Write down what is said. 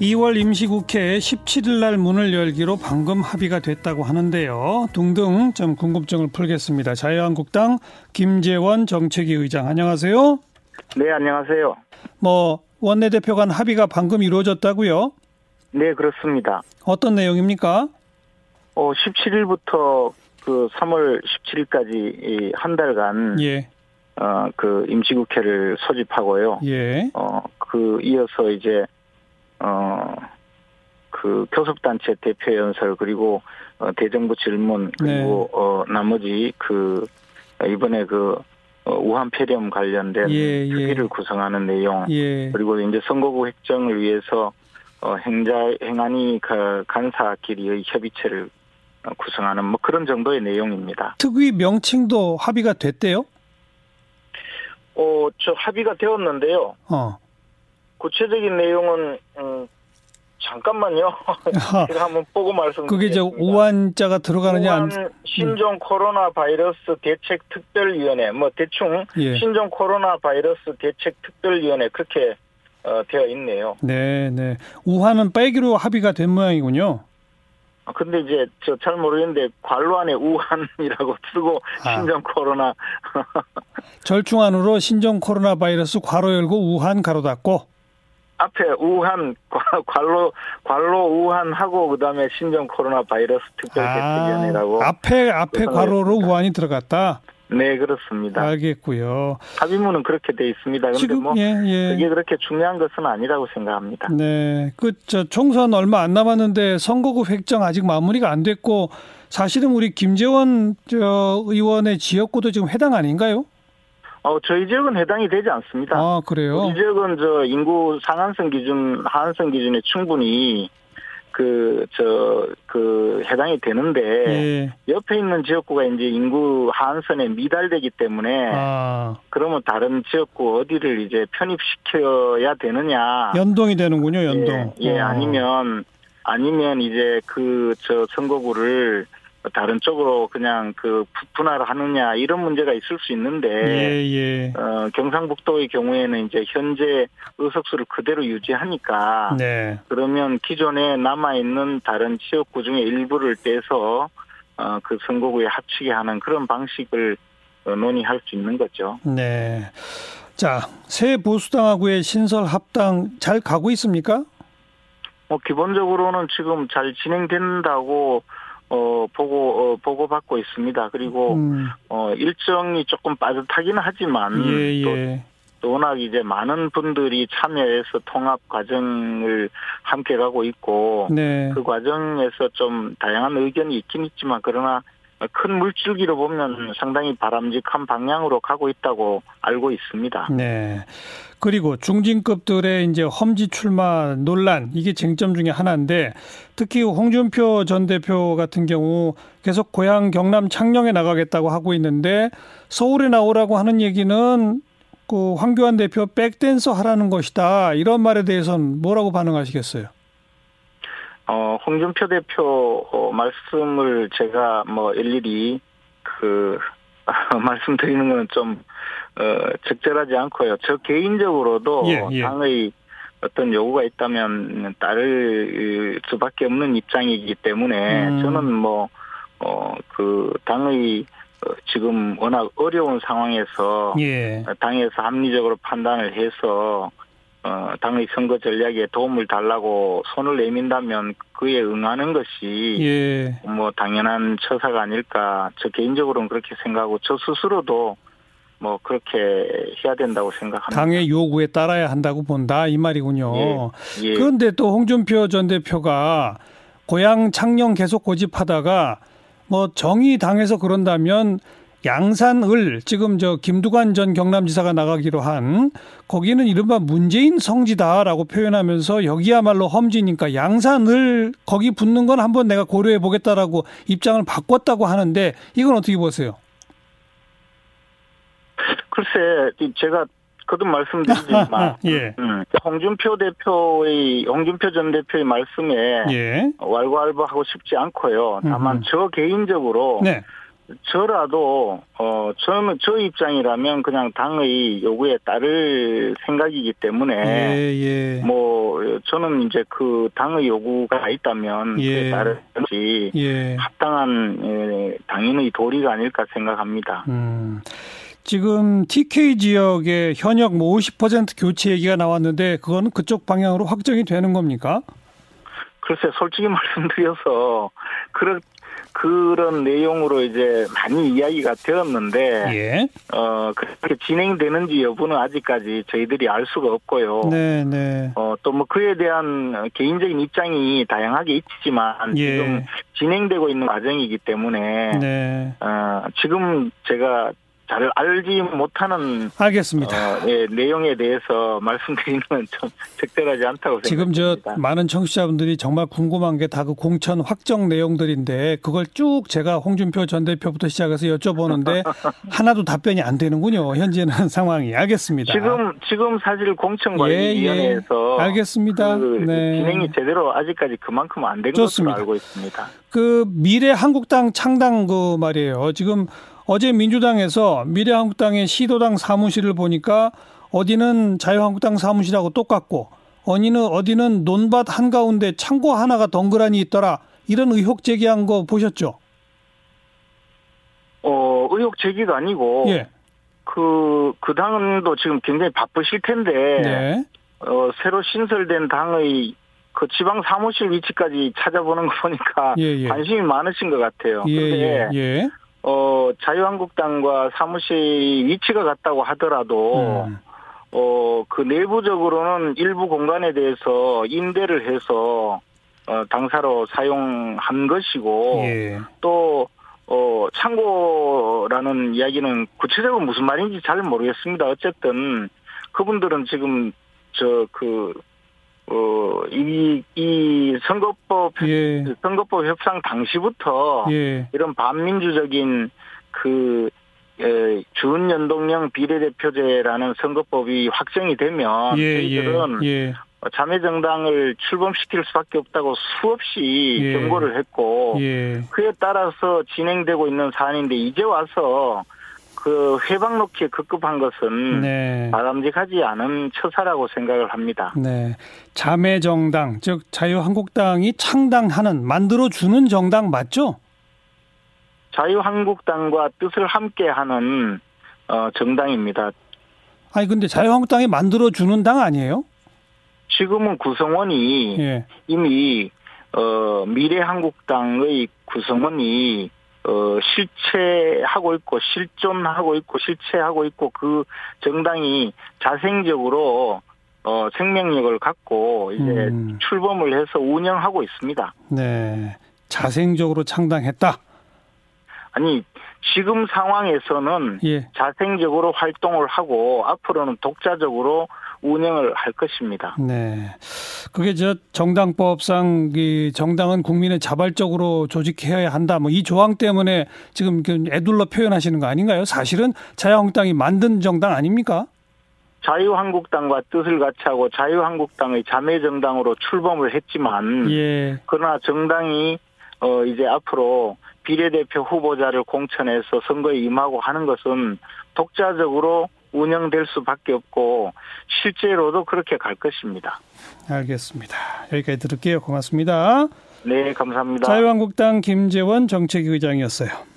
2월 임시국회 17일 날 문을 열기로 방금 합의가 됐다고 하는데요. 둥둥 좀 궁금증을 풀겠습니다. 자유한국당 김재원 정책위 의장 안녕하세요. 네, 안녕하세요. 뭐 원내대표 간 합의가 방금 이루어졌다고요? 네, 그렇습니다. 어떤 내용입니까? 어, 17일부터 그 3월 17일까지 한 달간 예. 어, 그 임시국회를 소집하고요. 예. 어, 그 이어서 이제 어, 그 교섭단체 대표 연설 그리고 어, 대정부 질문 그리고 어, 나머지 그 이번에 그 어, 우한 폐렴 관련된 예, 예. 특위를 구성하는 내용 예. 그리고 이제 선거구 획정을 위해서 어, 행자 행안위 그 간사끼리의 협의체를 어, 구성하는 뭐 그런 정도의 내용입니다. 특위 명칭도 합의가 됐대요? 어, 저 합의가 되었는데요. 어. 구체적인 내용은 음, 잠깐만요. 제가 한번 보고 말씀드리겠습니다. 그게 이제 우한자가 들어가느냐 안 우한 신종 코로나 바이러스 대책 특별위원회 뭐 대충 예. 신종 코로나 바이러스 대책 특별위원회 그렇게 어, 되어 있네요. 네, 네. 우한은 빼기로 합의가 된 모양이군요. 아, 근데 이제 저 잘 모르겠는데 관로 안에 우한이라고 쓰고 아. 신종 코로나 절충안으로 신종 코로나 바이러스 괄호 열고 우한 가로 닫고 앞에 우한 과- 관로 관로 우한하고 그다음에 신종 코로나 바이러스 특별대책위원회라고 아, 앞에 앞에 괄호로 우한이 들어갔다. 네 그렇습니다. 알겠고요. 합의문은 그렇게 돼 있습니다. 근데 지금 뭐 예, 예. 그게 그렇게 중요한 것은 아니라고 생각합니다. 네. 그 저 총선 얼마 안 남았는데 선거구 획정 아직 마무리가 안 됐고 사실은 우리 김재원 저 의원의 지역구도 지금 해당 아닌가요? 어 저희 지역은 해당이 되지 않습니다. 아, 그래요. 우리 지역은 저 인구 상한선 기준, 하한선 기준에 충분히 그, 저, 그, 해당이 되는데, 예. 옆에 있는 지역구가 이제 인구 하한선에 미달되기 때문에, 아, 그러면 다른 지역구 어디를 이제 편입시켜야 되느냐. 연동이 되는군요, 연동. 예, 예, 어. 아니면, 아니면 이제 그, 저, 선거구를 다른 쪽으로 그냥 그 분할을 하느냐, 이런 문제가 있을 수 있는데, 예, 예. 어, 경상북도의 경우에는 이제 현재 의석수를 그대로 유지하니까 네. 그러면 기존에 남아 있는 다른 지역구 중에 일부를 떼서 어, 그 선거구에 합치게 하는 그런 방식을 어, 논의할 수 있는 거죠. 네. 자, 새 보수당하고의 신설 합당 잘 가고 있습니까? 뭐 기본적으로는 지금 잘 진행된다고 어 보고 어, 보고 받고 있습니다. 그리고 음, 어 일정이 조금 빠듯하기는 하지만 예, 또 예. 또 워낙 이제 많은 분들이 참여해서 통합 과정을 함께 가고 있고 네. 그 과정에서 좀 다양한 의견이 있긴 있지만 그러나 큰 물줄기로 보면 상당히 바람직한 방향으로 가고 있다고 알고 있습니다. 네. 그리고 중진급들의 이제 험지 출마 논란 이게 쟁점 중에 하나인데 특히 홍준표 전 대표 같은 경우 계속 고향 경남 창녕에 나가겠다고 하고 있는데 서울에 나오라고 하는 얘기는 그 황교안 대표 백댄서 하라는 것이다 이런 말에 대해서는 뭐라고 반응하시겠어요? 어, 홍준표 대표 어, 말씀을 제가 뭐 일일이 그 말씀드리는 건좀 어, 적절하지 않고요. 저 개인적으로도 예, 예. 당의 어떤 요구가 있다면 따를 수밖에 없는 입장이기 때문에 음. 저는 뭐 어, 그 당의 어, 지금 워낙 어려운 상황에서 예. 당에서 합리적으로 판단을 해서 어, 당의 선거 전략에 도움을 달라고 손을 내민다면 그에 응하는 것이 예. 뭐 당연한 처사가 아닐까 저 개인적으로는 그렇게 생각하고 저 스스로도 뭐 그렇게 해야 된다고 생각합니다. 당의 요구에 따라야 한다고 본다 이 말이군요. 예. 그런데 또 홍준표 전 대표가 고향 창녕 계속 고집하다가 뭐 정의 당에서 그런다면 양산을 지금 저 김두관 전 경남지사가 나가기로 한 거기는 이른바 문재인 성지다라고 표현하면서 여기야말로 험지니까 양산을 거기 붙는 건 한번 내가 고려해 보겠다라고 입장을 바꿨다고 하는데 이건 어떻게 보세요? 글쎄 제가 거듭 말씀드리지만 예. 음, 홍준표 대표의 홍준표 전 대표의 말씀에 예. 왈가왈부하고 싶지 않고요. 다만 음흠. 저 개인적으로 네. 저라도 어 저는 저 입장이라면 그냥 당의 요구에 따를 생각이기 때문에 예, 예. 뭐 저는 이제 그 당의 요구가 있다면 예. 그에 따르지 예. 합당한 예, 당인의 도리가 아닐까 생각합니다. 음. 지금 TK 지역에 현역 뭐 50% 교체 얘기가 나왔는데 그거는 그쪽 방향으로 확정이 되는 겁니까? 글쎄 솔직히 말씀드려서 그런 그런 내용으로 이제 많이 이야기가 되었는데 예. 어 그렇게 진행되는지 여부는 아직까지 저희들이 알 수가 없고요. 네, 네. 어또 뭐 그에 대한 개인적인 입장이 다양하게 있지만 예. 지금 진행되고 있는 과정이기 때문에 네. 어 지금 제가 잘 알지 못하는 알겠습니다. 어, 예, 내용에 대해서 말씀드리는 건좀 적절하지 않다고 지금 저 생각합니다. 많은 청취자분들이 정말 궁금한 게 다 그 공천 확정 내용들인데 그걸 쭉 제가 홍준표 전 대표부터 시작해서 여쭤보는데 하나도 답변이 안 되는군요. 현재는 상황이 알겠습니다. 지금 지금 사실 공천관리위원회에서 예, 예. 알겠습니다. 그 네. 진행이 제대로 아직까지 그만큼 안 된. 것으로 알고 있습니다. 그 미래 한국당 창당 그 말이에요. 지금 어제 민주당에서 미래 한국당의 시도당 사무실을 보니까 어디는 자유한국당 사무실하고 똑같고 어디는 어디는 논밭 한가운데 창고 하나가 덩그러니 있더라. 이런 의혹 제기한 거 보셨죠? 어 의혹 제기가 아니고 예. 그, 그 당도 지금 굉장히 바쁘실 텐데, 네. 어, 새로 신설된 당의 그 지방 사무실 위치까지 찾아보는 거 보니까 예, 예. 관심이 많으신 것 같아요. 예, 근데, 예, 예. 어, 자유한국당과 사무실 위치가 같다고 하더라도, 음. 어, 그 내부적으로는 일부 공간에 대해서 임대를 해서, 어, 당사로 사용한 것이고, 예. 또, 어, 창고라는 이야기는 구체적으로 무슨 말인지 잘 모르겠습니다. 어쨌든, 그분들은 지금, 저, 그, 어, 이, 이 선거법, 예. 선거법 협상 당시부터 예. 이런 반민주적인 그, 에, 준연동형 비례대표제라는 선거법이 확정이 되면 예, 저희들은 예. 예. 자매정당을 출범시킬 수밖에 없다고 수없이 예. 경고를 했고 예. 그에 따라서 진행되고 있는 사안인데 이제 와서 그 회방 놓기에 급급한 것은 네. 바람직하지 않은 처사라고 생각을 합니다. 네. 자매 정당, 즉 자유한국당이 창당하는 만들어 주는 정당 맞죠? 자유한국당과 뜻을 함께 하는 어, 정당입니다. 아니 근데 자유한국당이 만들어 주는 당 아니에요? 지금은 구성원이 예. 이미 어, 미래한국당의 구성원이 어, 실체하고 있고 실존하고 있고 실체하고 있고 그 정당이 자생적으로 어, 생명력을 갖고 이제 음. 출범을 해서 운영하고 있습니다. 네. 자생적으로 창당했다. 아니 지금 상황에서는 예. 자생적으로 활동을 하고 앞으로는 독자적으로 운영을 할 것입니다. 네. 그게 저 정당법상 이 정당은 국민의 자발적으로 조직해야 한다. 뭐 이 조항 때문에 지금 그 애둘러 표현하시는 거 아닌가요? 사실은 자유한국당이 만든 정당 아닙니까? 자유한국당과 뜻을 같이 하고 자유한국당의 자매 정당으로 출범을 했지만 예. 그러나 정당이 어 이제 앞으로 비례대표 후보자를 공천해서 선거에 임하고 하는 것은 독자적으로 운영될 수밖에 없고 실제로도 그렇게 갈 것입니다. 알겠습니다. 여기까지 들을게요. 고맙습니다. 네, 감사합니다. 자유한국당 김재원 정책위 의장이었어요.